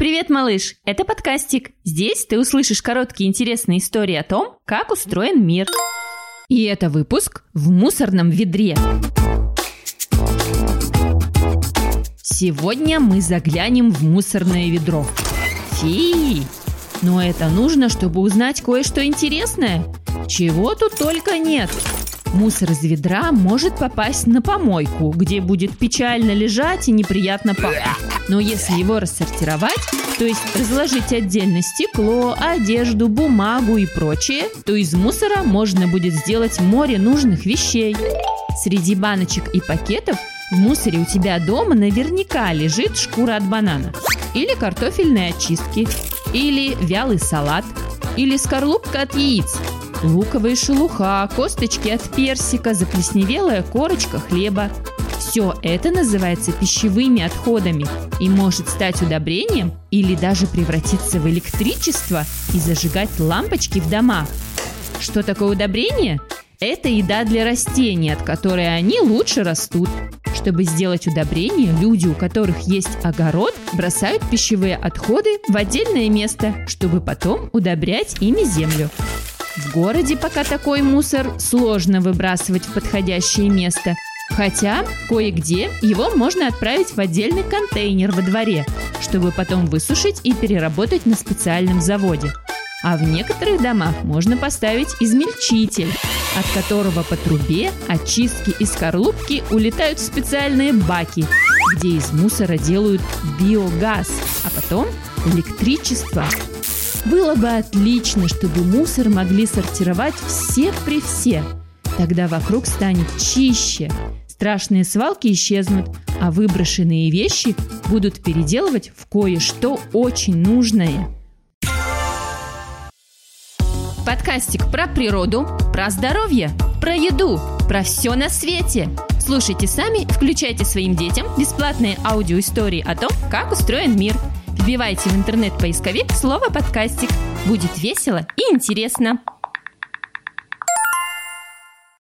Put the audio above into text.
Привет, малыш! Это подкастик. Здесь ты услышишь короткие интересные истории о том, как устроен мир. И это выпуск в мусорном ведре. Сегодня мы заглянем в мусорное ведро. Фи! Но это нужно, чтобы узнать кое-что интересное. Чего тут только нет. Мусор из ведра может попасть на помойку, где будет печально лежать и неприятно пахнуть. Но если его рассортировать, то есть разложить отдельно стекло, одежду, бумагу и прочее, то из мусора можно будет сделать море нужных вещей. Среди баночек и пакетов в мусоре у тебя дома наверняка лежит шкура от банана, или картофельные очистки, или вялый салат, или скорлупка от яиц, луковая шелуха, косточки от персика, заплесневелая корочка хлеба. Все это называется пищевыми отходами и может стать удобрением или даже превратиться в электричество и зажигать лампочки в домах. Что такое удобрение? Это еда для растений, от которой они лучше растут. Чтобы сделать удобрение, люди, у которых есть огород, бросают пищевые отходы в отдельное место, чтобы потом удобрять ими землю. В городе пока такой мусор сложно выбрасывать в подходящее место, хотя кое-где его можно отправить в отдельный контейнер во дворе, чтобы потом высушить и переработать на специальном заводе. А в некоторых домах можно поставить измельчитель, от которого по трубе очистки и скорлупки улетают в специальные баки, где из мусора делают биогаз, а потом электричество. Было бы отлично, чтобы мусор могли сортировать все при все. Тогда вокруг станет чище. Страшные свалки исчезнут, а выброшенные вещи будут переделывать в кое-что очень нужное. Подкастик про природу, про здоровье, про еду, про все на свете. Слушайте сами, включайте своим детям бесплатные аудиоистории о том, как устроен мир – Вбивайте в интернет-поисковик слово «подкастик». Будет весело и интересно.